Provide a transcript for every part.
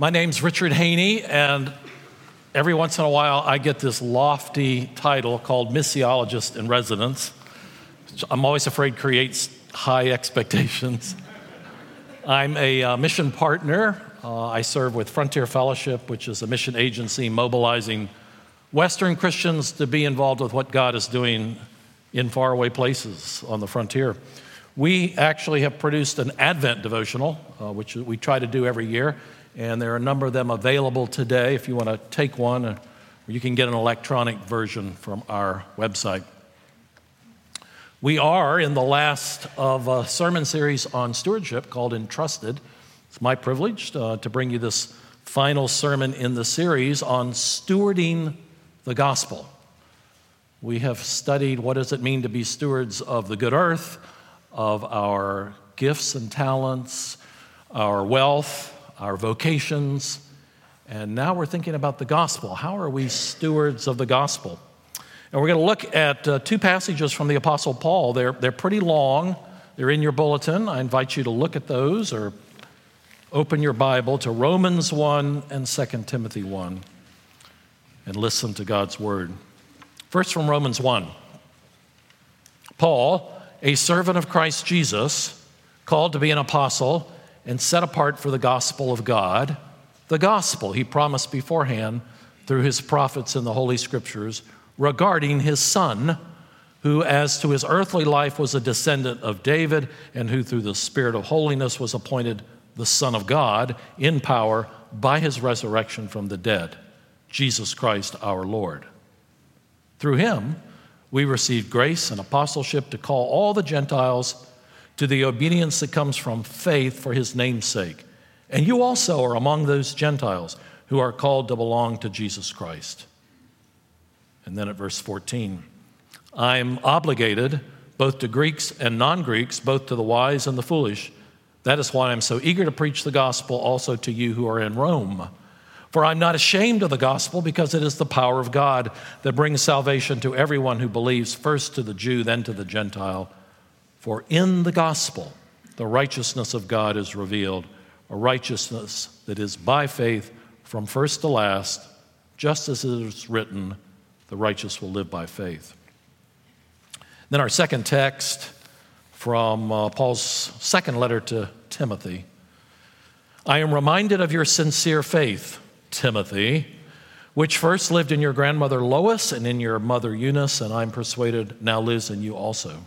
My name's Richard Haney, and every once in a while I get this lofty title called Missiologist in Residence. I'm always afraid creates high expectations. I'm a uh, mission partner. Uh, I serve with Frontier Fellowship, which is a mission agency mobilizing Western Christians to be involved with what God is doing in faraway places on the frontier. We actually have produced an Advent devotional, uh, which we try to do every year, and there are a number of them available today if you want to take one, or you can get an electronic version from our website. We are in the last of a sermon series on stewardship called Entrusted. It's my privilege uh, to bring you this final sermon in the series on stewarding the gospel. We have studied what does it mean to be stewards of the good earth, of our gifts and talents, our wealth, our vocations, and now we're thinking about the gospel. How are we stewards of the gospel? And we're going to look at uh, two passages from the Apostle Paul. They're, they're pretty long, they're in your bulletin. I invite you to look at those or open your Bible to Romans 1 and 2 Timothy 1 and listen to God's word. First, from Romans 1. Paul, a servant of Christ Jesus, called to be an apostle and set apart for the gospel of God, the gospel he promised beforehand through his prophets in the Holy Scriptures regarding his son, who, as to his earthly life, was a descendant of David, and who, through the Spirit of holiness, was appointed the Son of God in power by his resurrection from the dead, Jesus Christ our Lord. Through him, we receive grace and apostleship to call all the Gentiles to the obedience that comes from faith for his name's sake. And you also are among those Gentiles who are called to belong to Jesus Christ. And then at verse 14, I'm obligated both to Greeks and non Greeks, both to the wise and the foolish. That is why I'm so eager to preach the gospel also to you who are in Rome. For I'm not ashamed of the gospel because it is the power of God that brings salvation to everyone who believes, first to the Jew, then to the Gentile. For in the gospel, the righteousness of God is revealed, a righteousness that is by faith from first to last, just as it is written, the righteous will live by faith. Then our second text from uh, Paul's second letter to Timothy. I am reminded of your sincere faith Timothy, which first lived in your grandmother Lois and in your mother Eunice, and I'm persuaded now lives in you also.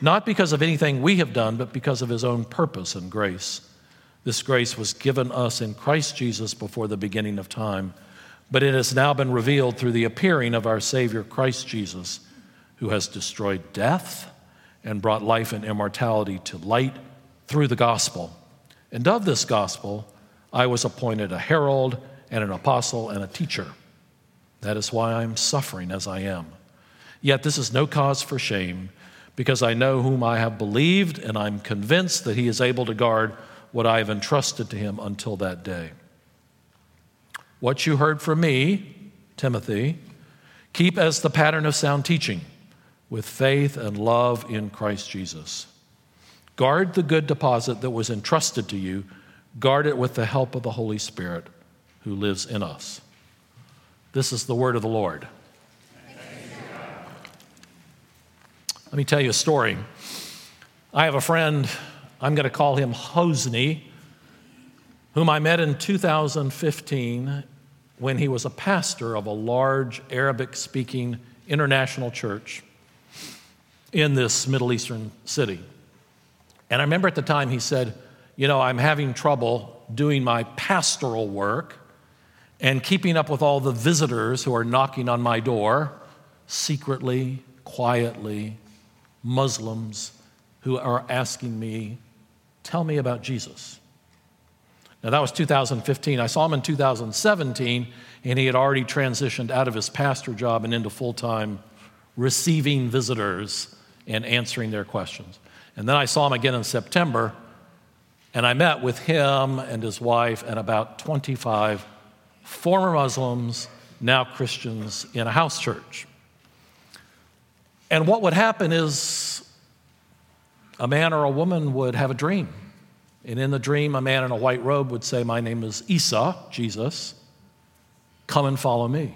not because of anything we have done, but because of His own purpose and grace. This grace was given us in Christ Jesus before the beginning of time, but it has now been revealed through the appearing of our Savior, Christ Jesus, who has destroyed death and brought life and immortality to light through the gospel. And of this gospel, I was appointed a herald and an apostle and a teacher. That is why I'm suffering as I am. Yet this is no cause for shame, because I know whom I have believed, and I'm convinced that he is able to guard what I have entrusted to him until that day. What you heard from me, Timothy, keep as the pattern of sound teaching, with faith and love in Christ Jesus. Guard the good deposit that was entrusted to you, guard it with the help of the Holy Spirit who lives in us. This is the word of the Lord. Let me tell you a story. I have a friend, I'm going to call him Hosni, whom I met in 2015 when he was a pastor of a large Arabic speaking international church in this Middle Eastern city. And I remember at the time he said, You know, I'm having trouble doing my pastoral work and keeping up with all the visitors who are knocking on my door secretly, quietly, Muslims who are asking me, Tell me about Jesus. Now, that was 2015. I saw him in 2017, and he had already transitioned out of his pastor job and into full time receiving visitors and answering their questions. And then I saw him again in September, and I met with him and his wife and about 25 former Muslims, now Christians, in a house church. And what would happen is a man or a woman would have a dream. And in the dream, a man in a white robe would say, My name is Isa, Jesus. Come and follow me.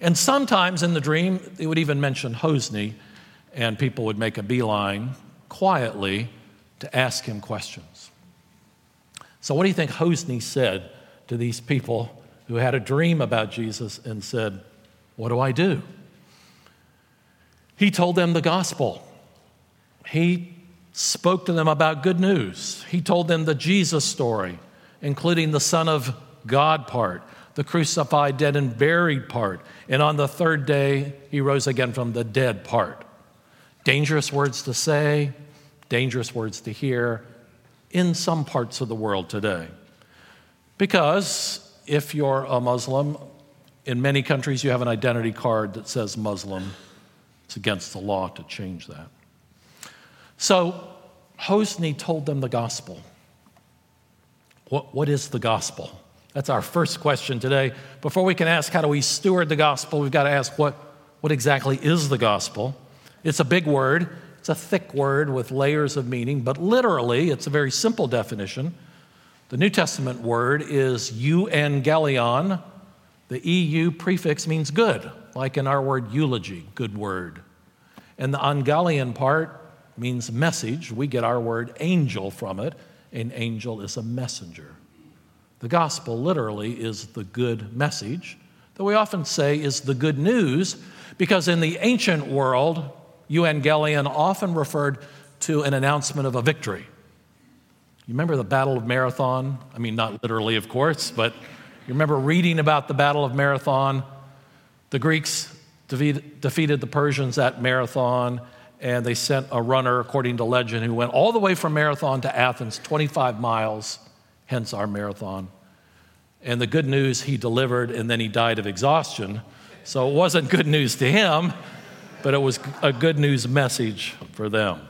And sometimes in the dream, they would even mention Hosni, and people would make a beeline quietly to ask him questions. So, what do you think Hosni said to these people who had a dream about Jesus and said, What do I do? He told them the gospel. He spoke to them about good news. He told them the Jesus story, including the Son of God part, the crucified, dead, and buried part, and on the third day, he rose again from the dead part. Dangerous words to say, dangerous words to hear in some parts of the world today. Because if you're a Muslim, in many countries you have an identity card that says Muslim. It's against the law to change that. So Hosni told them the gospel. What, what is the gospel? That's our first question today. Before we can ask how do we steward the gospel, we've got to ask what, what exactly is the gospel? It's a big word, it's a thick word with layers of meaning, but literally, it's a very simple definition. The New Testament word is euangelion. The EU prefix means good, like in our word eulogy, good word. And the angelion part means message. We get our word angel from it. An angel is a messenger. The gospel literally is the good message that we often say is the good news because in the ancient world, euangelion often referred to an announcement of a victory. You remember the Battle of Marathon? I mean, not literally, of course, but you remember reading about the Battle of Marathon? The Greeks defeated the Persians at Marathon, and they sent a runner, according to legend, who went all the way from Marathon to Athens, 25 miles, hence our marathon. And the good news he delivered, and then he died of exhaustion. So it wasn't good news to him, but it was a good news message for them.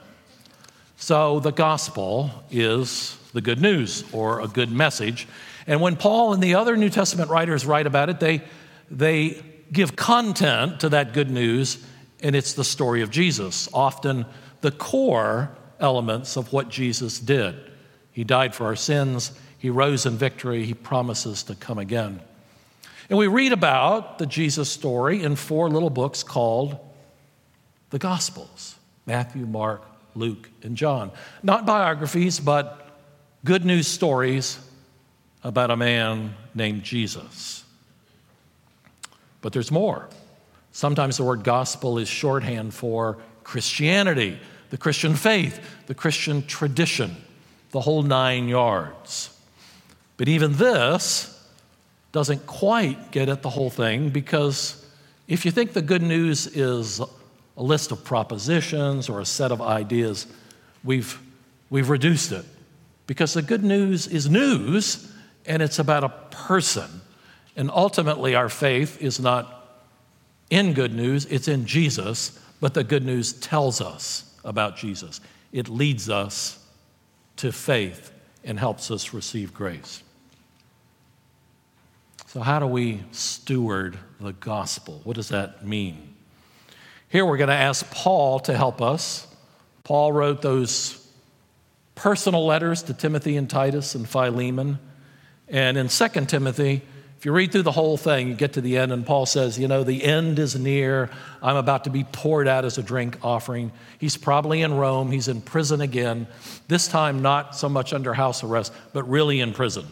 So the gospel is the good news or a good message. And when Paul and the other New Testament writers write about it, they, they give content to that good news, and it's the story of Jesus, often the core elements of what Jesus did. He died for our sins, he rose in victory, he promises to come again. And we read about the Jesus story in four little books called the Gospels Matthew, Mark, Luke, and John. Not biographies, but good news stories about a man named Jesus. But there's more. Sometimes the word gospel is shorthand for Christianity, the Christian faith, the Christian tradition, the whole nine yards. But even this doesn't quite get at the whole thing because if you think the good news is a list of propositions or a set of ideas, we've, we've reduced it. Because the good news is news and it's about a person. And ultimately, our faith is not in good news, it's in Jesus, but the good news tells us about Jesus. It leads us to faith and helps us receive grace. So, how do we steward the gospel? What does that mean? Here we're going to ask Paul to help us. Paul wrote those personal letters to Timothy and Titus and Philemon. And in 2 Timothy, if you read through the whole thing, you get to the end, and Paul says, You know, the end is near. I'm about to be poured out as a drink offering. He's probably in Rome. He's in prison again, this time not so much under house arrest, but really in prison.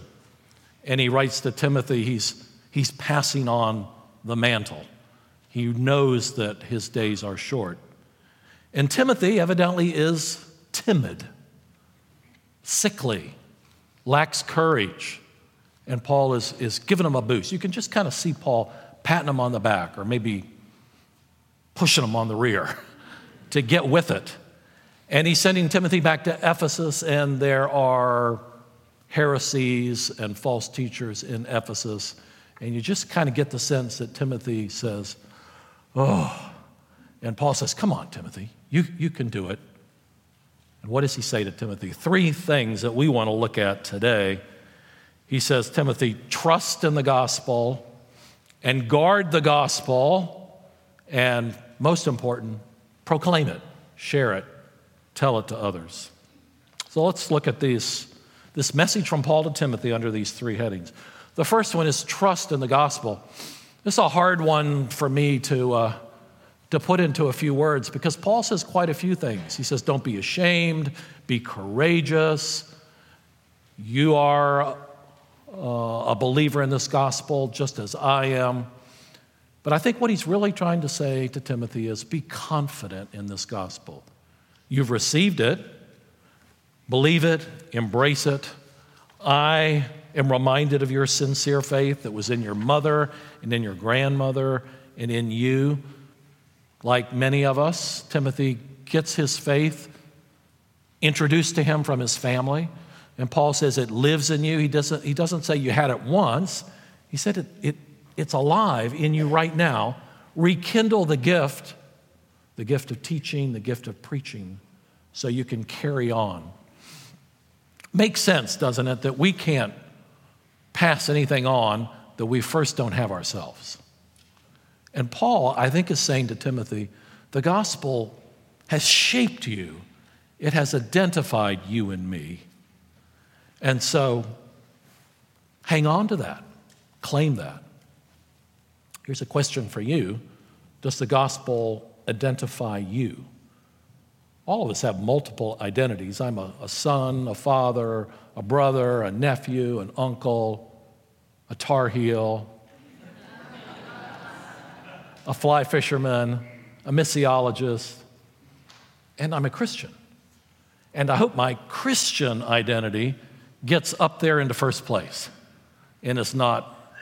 And he writes to Timothy, he's, he's passing on the mantle. He knows that his days are short. And Timothy evidently is timid, sickly, lacks courage. And Paul is, is giving him a boost. You can just kind of see Paul patting him on the back or maybe pushing him on the rear to get with it. And he's sending Timothy back to Ephesus, and there are heresies and false teachers in Ephesus. And you just kind of get the sense that Timothy says, Oh, and Paul says, Come on, Timothy, you, you can do it. And what does he say to Timothy? Three things that we want to look at today. He says, Timothy, trust in the gospel and guard the gospel, and most important, proclaim it, share it, tell it to others. So let's look at these, this message from Paul to Timothy under these three headings. The first one is trust in the gospel. This is a hard one for me to, uh, to put into a few words because Paul says quite a few things. He says, Don't be ashamed, be courageous. You are uh, a believer in this gospel just as I am. But I think what he's really trying to say to Timothy is be confident in this gospel. You've received it, believe it, embrace it. I am reminded of your sincere faith that was in your mother and in your grandmother and in you. Like many of us, Timothy gets his faith introduced to him from his family. And Paul says it lives in you. He doesn't, he doesn't say you had it once, he said it, it, it's alive in you right now. Rekindle the gift, the gift of teaching, the gift of preaching, so you can carry on. Makes sense, doesn't it, that we can't pass anything on that we first don't have ourselves. And Paul, I think, is saying to Timothy, the gospel has shaped you, it has identified you and me. And so, hang on to that, claim that. Here's a question for you Does the gospel identify you? All of us have multiple identities. I'm a, a son, a father, a brother, a nephew, an uncle, a Tar Heel, a fly fisherman, a missiologist, and I'm a Christian. And I hope my Christian identity gets up there into first place and is not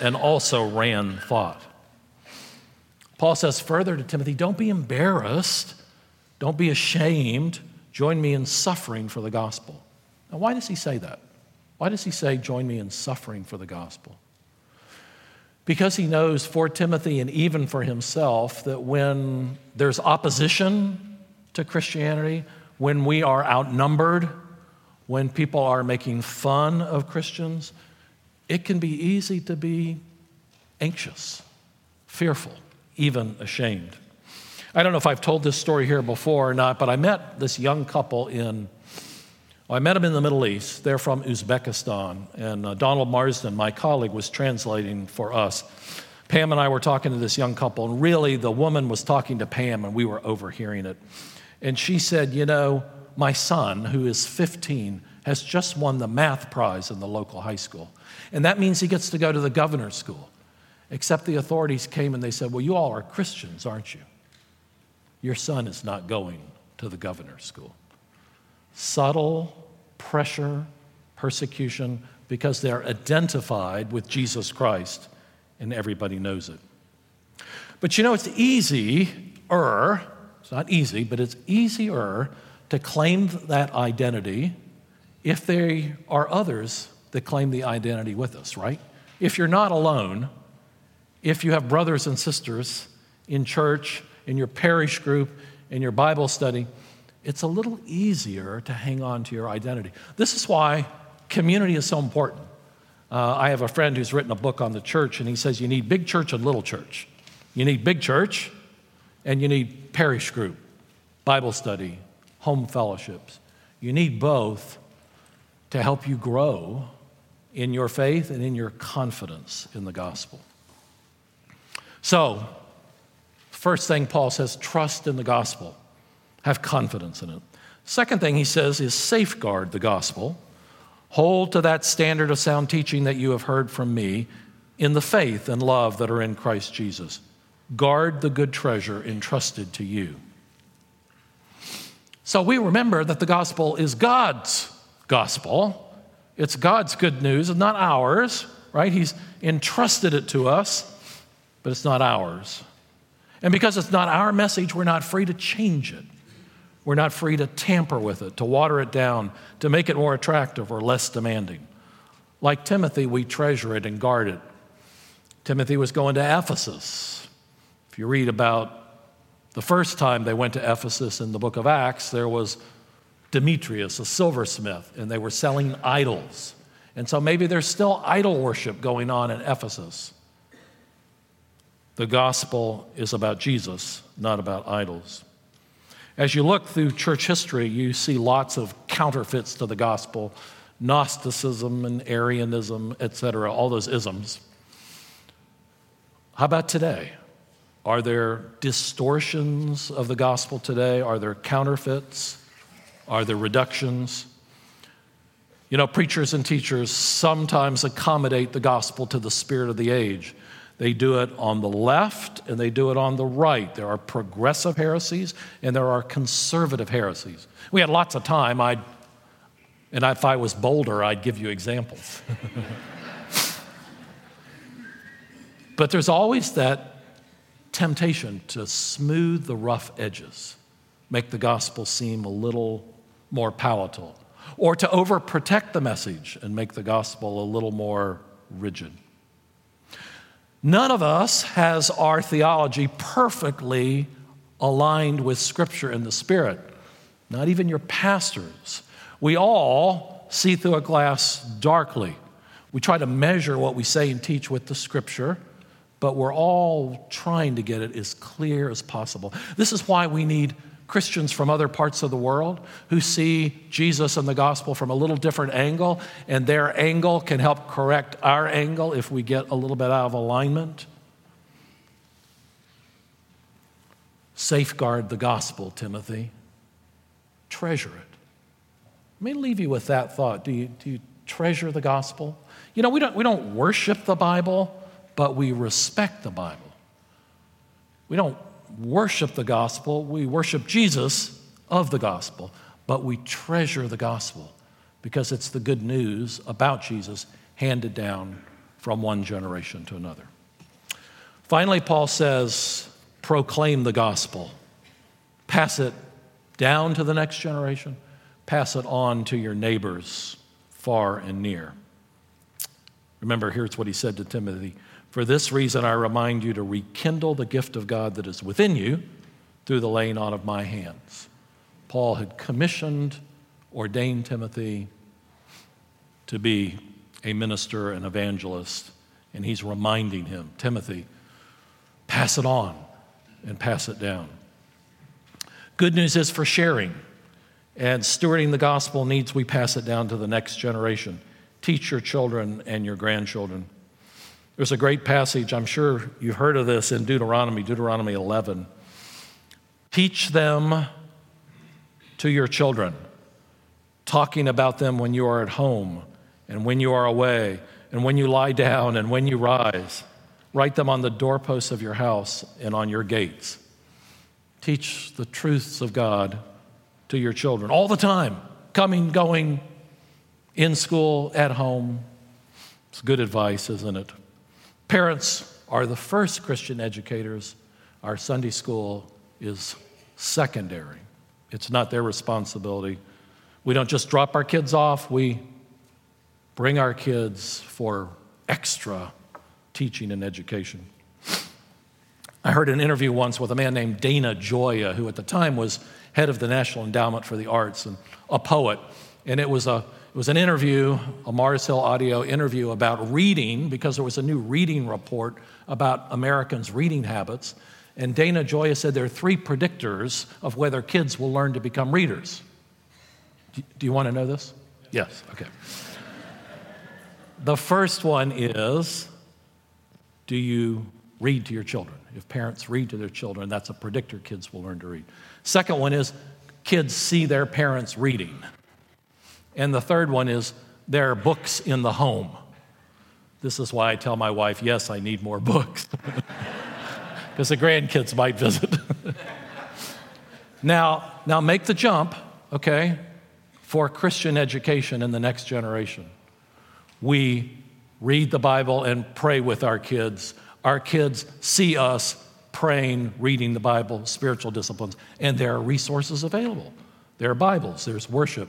an also ran thought. Paul says further to Timothy don't be embarrassed don't be ashamed. Join me in suffering for the gospel. Now, why does he say that? Why does he say, Join me in suffering for the gospel? Because he knows for Timothy and even for himself that when there's opposition to Christianity, when we are outnumbered, when people are making fun of Christians, it can be easy to be anxious, fearful, even ashamed. I don't know if I've told this story here before or not, but I met this young couple in, well, I met them in the Middle East. They're from Uzbekistan. And uh, Donald Marsden, my colleague, was translating for us. Pam and I were talking to this young couple, and really the woman was talking to Pam, and we were overhearing it. And she said, You know, my son, who is 15, has just won the math prize in the local high school. And that means he gets to go to the governor's school. Except the authorities came and they said, Well, you all are Christians, aren't you? your son is not going to the governor's school. Subtle pressure, persecution, because they're identified with Jesus Christ and everybody knows it. But you know, it's easier, it's not easy, but it's easier to claim that identity if there are others that claim the identity with us, right? If you're not alone, if you have brothers and sisters in church in your parish group, in your Bible study, it's a little easier to hang on to your identity. This is why community is so important. Uh, I have a friend who's written a book on the church, and he says you need big church and little church. You need big church, and you need parish group, Bible study, home fellowships. You need both to help you grow in your faith and in your confidence in the gospel. So, First thing Paul says, trust in the gospel, have confidence in it. Second thing he says is safeguard the gospel. Hold to that standard of sound teaching that you have heard from me in the faith and love that are in Christ Jesus. Guard the good treasure entrusted to you. So we remember that the gospel is God's gospel. It's God's good news and not ours, right? He's entrusted it to us, but it's not ours. And because it's not our message, we're not free to change it. We're not free to tamper with it, to water it down, to make it more attractive or less demanding. Like Timothy, we treasure it and guard it. Timothy was going to Ephesus. If you read about the first time they went to Ephesus in the book of Acts, there was Demetrius, a silversmith, and they were selling idols. And so maybe there's still idol worship going on in Ephesus. The gospel is about Jesus, not about idols. As you look through church history, you see lots of counterfeits to the gospel Gnosticism and Arianism, etc., all those isms. How about today? Are there distortions of the gospel today? Are there counterfeits? Are there reductions? You know, preachers and teachers sometimes accommodate the gospel to the spirit of the age. They do it on the left and they do it on the right. There are progressive heresies and there are conservative heresies. We had lots of time. I'd, and if I was bolder, I'd give you examples. but there's always that temptation to smooth the rough edges, make the gospel seem a little more palatable, or to overprotect the message and make the gospel a little more rigid. None of us has our theology perfectly aligned with Scripture and the Spirit, not even your pastors. We all see through a glass darkly. We try to measure what we say and teach with the Scripture, but we're all trying to get it as clear as possible. This is why we need Christians from other parts of the world who see Jesus and the gospel from a little different angle, and their angle can help correct our angle if we get a little bit out of alignment. Safeguard the gospel, Timothy. Treasure it. Let me leave you with that thought. Do you, do you treasure the gospel? You know, we don't, we don't worship the Bible, but we respect the Bible. We don't worship the gospel, we worship Jesus of the gospel, but we treasure the gospel because it's the good news about Jesus handed down from one generation to another. Finally, Paul says, proclaim the gospel, pass it down to the next generation, pass it on to your neighbors far and near. Remember, here's what he said to Timothy for this reason, I remind you to rekindle the gift of God that is within you through the laying on of my hands. Paul had commissioned, ordained Timothy to be a minister and evangelist, and he's reminding him Timothy, pass it on and pass it down. Good news is for sharing, and stewarding the gospel needs we pass it down to the next generation. Teach your children and your grandchildren. There's a great passage, I'm sure you've heard of this in Deuteronomy, Deuteronomy 11. Teach them to your children, talking about them when you are at home and when you are away and when you lie down and when you rise. Write them on the doorposts of your house and on your gates. Teach the truths of God to your children all the time, coming, going, in school, at home. It's good advice, isn't it? Parents are the first Christian educators. Our Sunday school is secondary, it's not their responsibility. We don't just drop our kids off, we bring our kids for extra teaching and education. I heard an interview once with a man named Dana Gioia, who at the time was head of the National Endowment for the Arts and a poet. And it was a it was an interview, a Mars Hill audio interview about reading, because there was a new reading report about Americans' reading habits. And Dana Gioia said there are three predictors of whether kids will learn to become readers. Do you want to know this? Yes, okay. the first one is do you read to your children? If parents read to their children, that's a predictor kids will learn to read. Second one is kids see their parents reading. And the third one is there are books in the home. This is why I tell my wife, yes, I need more books. Because the grandkids might visit. now, now make the jump, okay, for Christian education in the next generation. We read the Bible and pray with our kids. Our kids see us praying, reading the Bible, spiritual disciplines, and there are resources available. There are Bibles, there's worship.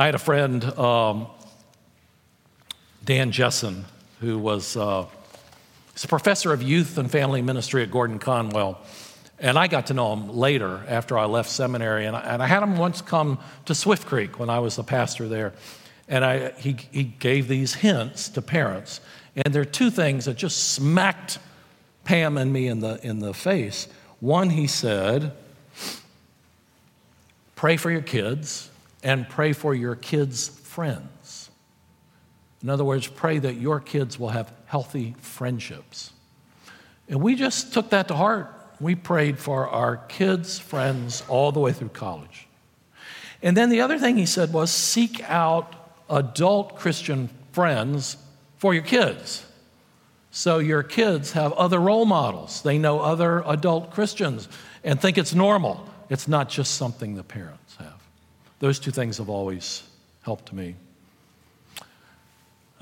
I had a friend, um, Dan Jessen, who was uh, a professor of youth and family ministry at Gordon Conwell. And I got to know him later after I left seminary. And I, and I had him once come to Swift Creek when I was the pastor there. And I, he, he gave these hints to parents. And there are two things that just smacked Pam and me in the, in the face. One, he said, pray for your kids and pray for your kids' friends. In other words, pray that your kids will have healthy friendships. And we just took that to heart we prayed for our kids' friends all the way through college. And then the other thing he said was seek out adult Christian friends for your kids. So your kids have other role models. They know other adult Christians and think it's normal. It's not just something the parents have. Those two things have always helped me.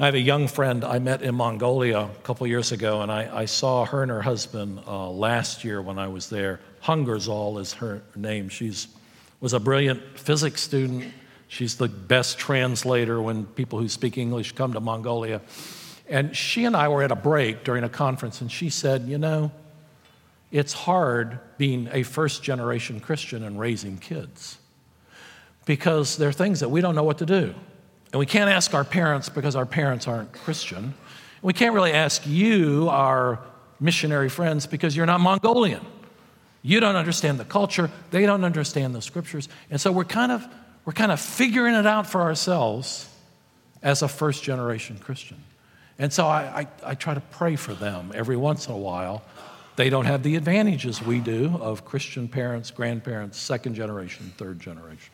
I have a young friend I met in Mongolia a couple years ago, and I, I saw her and her husband uh, last year when I was there. Hungerzal is her name. She was a brilliant physics student. She's the best translator when people who speak English come to Mongolia. And she and I were at a break during a conference, and she said, You know, it's hard being a first generation Christian and raising kids because there are things that we don't know what to do. And we can't ask our parents because our parents aren't Christian. We can't really ask you, our missionary friends, because you're not Mongolian. You don't understand the culture, they don't understand the scriptures. And so we're kind of, we're kind of figuring it out for ourselves as a first generation Christian. And so I, I, I try to pray for them every once in a while. They don't have the advantages we do of Christian parents, grandparents, second generation, third generation.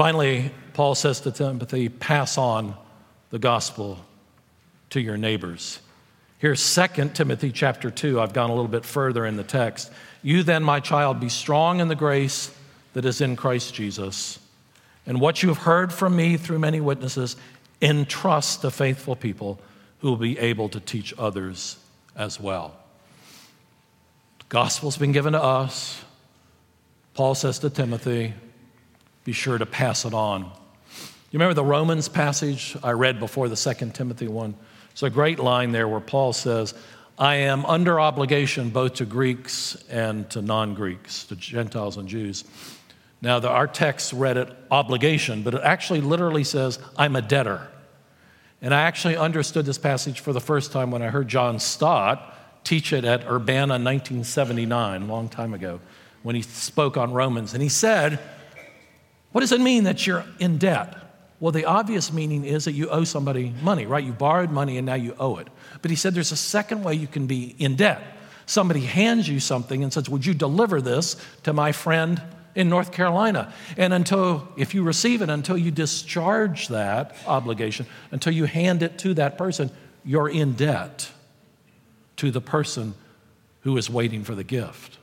Finally, Paul says to Timothy, pass on the gospel to your neighbors. Here's 2 Timothy chapter 2. I've gone a little bit further in the text. You then, my child, be strong in the grace that is in Christ Jesus. And what you have heard from me through many witnesses, entrust to faithful people who will be able to teach others as well. The gospel's been given to us. Paul says to Timothy, be sure to pass it on. You remember the Romans passage I read before the Second Timothy one? It's a great line there where Paul says, I am under obligation both to Greeks and to non Greeks, to Gentiles and Jews. Now, the, our text read it obligation, but it actually literally says, I'm a debtor. And I actually understood this passage for the first time when I heard John Stott teach it at Urbana 1979, a long time ago, when he spoke on Romans. And he said, what does it mean that you're in debt? Well, the obvious meaning is that you owe somebody money, right? You borrowed money and now you owe it. But he said there's a second way you can be in debt. Somebody hands you something and says, Would you deliver this to my friend in North Carolina? And until, if you receive it, until you discharge that obligation, until you hand it to that person, you're in debt to the person who is waiting for the gift.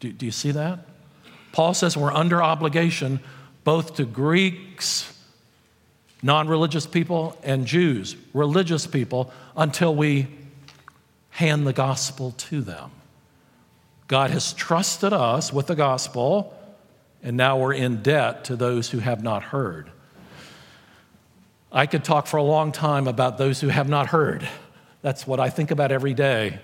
Do, do you see that? Paul says we're under obligation both to Greeks, non religious people, and Jews, religious people, until we hand the gospel to them. God has trusted us with the gospel, and now we're in debt to those who have not heard. I could talk for a long time about those who have not heard. That's what I think about every day.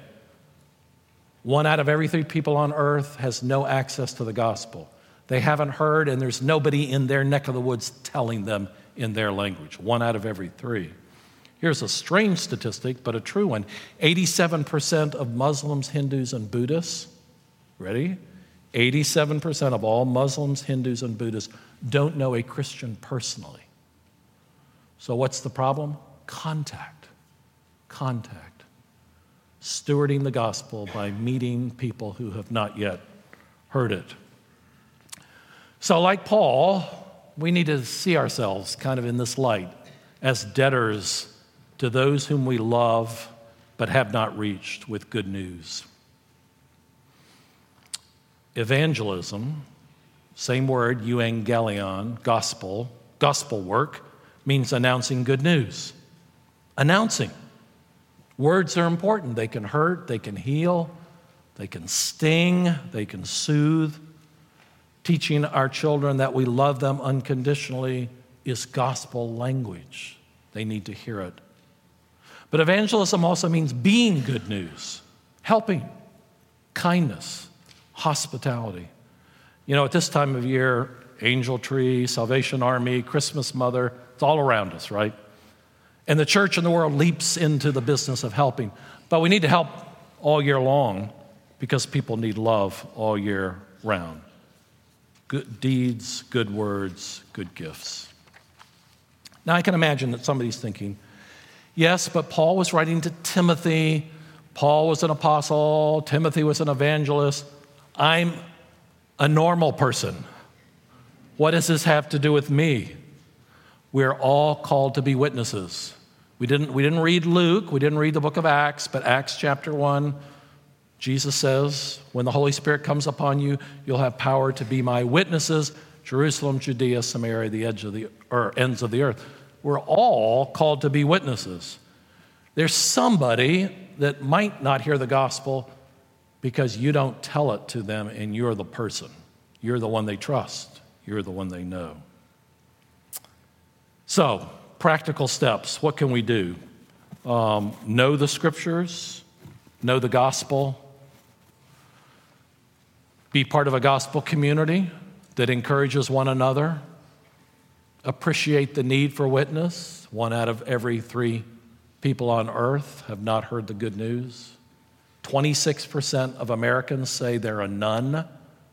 One out of every three people on earth has no access to the gospel. They haven't heard, and there's nobody in their neck of the woods telling them in their language. One out of every three. Here's a strange statistic, but a true one 87% of Muslims, Hindus, and Buddhists, ready? 87% of all Muslims, Hindus, and Buddhists don't know a Christian personally. So, what's the problem? Contact. Contact. Stewarding the gospel by meeting people who have not yet heard it. So, like Paul, we need to see ourselves kind of in this light as debtors to those whom we love but have not reached with good news. Evangelism, same word, euangelion, gospel, gospel work, means announcing good news. Announcing. Words are important. They can hurt, they can heal, they can sting, they can soothe. Teaching our children that we love them unconditionally is gospel language. They need to hear it. But evangelism also means being good news, helping, kindness, hospitality. You know, at this time of year, Angel Tree, Salvation Army, Christmas Mother, it's all around us, right? And the church and the world leaps into the business of helping. But we need to help all year long because people need love all year round. Good deeds, good words, good gifts. Now, I can imagine that somebody's thinking, yes, but Paul was writing to Timothy. Paul was an apostle. Timothy was an evangelist. I'm a normal person. What does this have to do with me? We're all called to be witnesses. We didn't, we didn't read Luke, we didn't read the book of Acts, but Acts chapter 1, Jesus says, When the Holy Spirit comes upon you, you'll have power to be my witnesses, Jerusalem, Judea, Samaria, the edge of the or ends of the earth. We're all called to be witnesses. There's somebody that might not hear the gospel because you don't tell it to them and you're the person. You're the one they trust. You're the one they know. So, practical steps. What can we do? Um, know the scriptures, know the gospel, be part of a gospel community that encourages one another, appreciate the need for witness. One out of every three people on earth have not heard the good news. 26% of Americans say they're a none.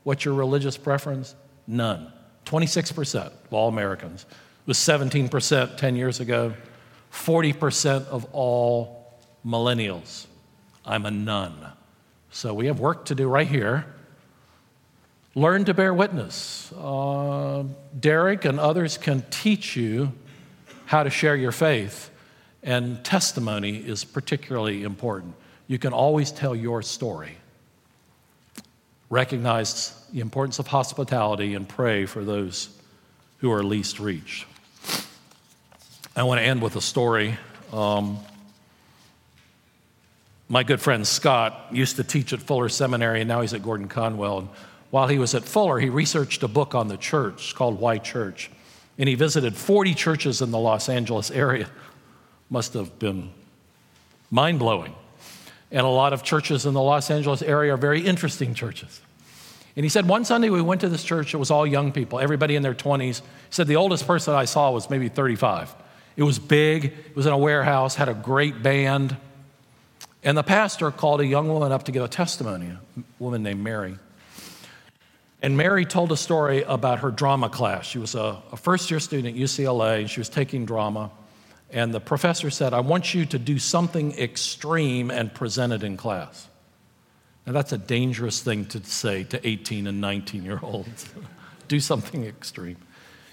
What's your religious preference? None. 26% of all Americans It was 17% 10 years ago, 40% of all millennials. I'm a none. So we have work to do right here. Learn to bear witness. Uh, Derek and others can teach you how to share your faith, and testimony is particularly important. You can always tell your story. Recognize the importance of hospitality and pray for those who are least reached. I want to end with a story. Um, my good friend Scott used to teach at Fuller Seminary, and now he's at Gordon Conwell. While he was at Fuller, he researched a book on the church called Why Church. And he visited 40 churches in the Los Angeles area. Must have been mind blowing. And a lot of churches in the Los Angeles area are very interesting churches. And he said, one Sunday we went to this church, it was all young people, everybody in their 20s. He said, the oldest person I saw was maybe 35. It was big, it was in a warehouse, had a great band. And the pastor called a young woman up to give a testimony, a woman named Mary. And Mary told a story about her drama class. She was a, a first year student at UCLA, and she was taking drama. And the professor said, I want you to do something extreme and present it in class. Now, that's a dangerous thing to say to 18 and 19 year olds. do something extreme.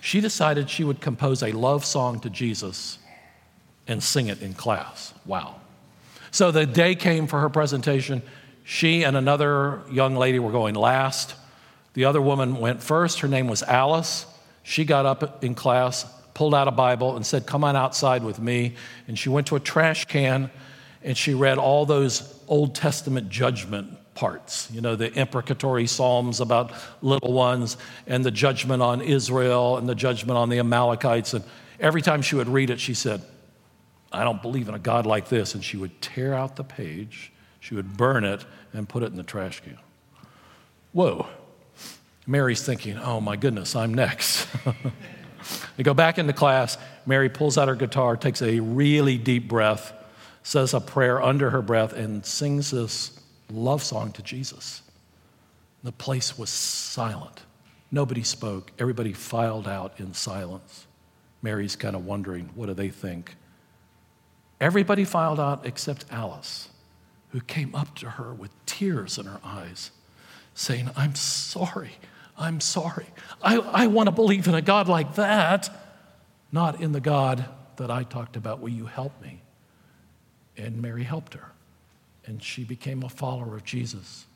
She decided she would compose a love song to Jesus and sing it in class. Wow. So the day came for her presentation. She and another young lady were going last. The other woman went first. Her name was Alice. She got up in class, pulled out a Bible, and said, Come on outside with me. And she went to a trash can and she read all those Old Testament judgment parts. You know, the imprecatory psalms about little ones, and the judgment on Israel, and the judgment on the Amalekites. And every time she would read it, she said, I don't believe in a God like this. And she would tear out the page, she would burn it, and put it in the trash can. Whoa. Mary's thinking, oh my goodness, I'm next. they go back into class. Mary pulls out her guitar, takes a really deep breath, says a prayer under her breath, and sings this love song to Jesus. The place was silent. Nobody spoke. Everybody filed out in silence. Mary's kind of wondering, what do they think? Everybody filed out except Alice, who came up to her with tears in her eyes, saying, I'm sorry. I'm sorry. I, I want to believe in a God like that, not in the God that I talked about. Will you help me? And Mary helped her, and she became a follower of Jesus.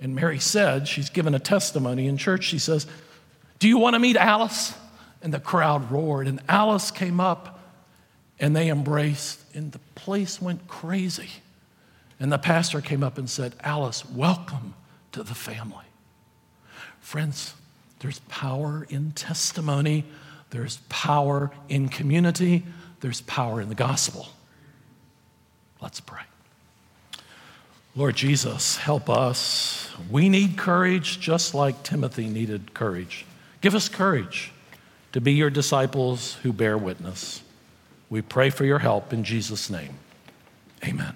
And Mary said, she's given a testimony in church. She says, Do you want to meet Alice? And the crowd roared, and Alice came up And they embraced, and the place went crazy. And the pastor came up and said, Alice, welcome to the family. Friends, there's power in testimony, there's power in community, there's power in the gospel. Let's pray. Lord Jesus, help us. We need courage just like Timothy needed courage. Give us courage to be your disciples who bear witness. We pray for your help in Jesus' name. Amen.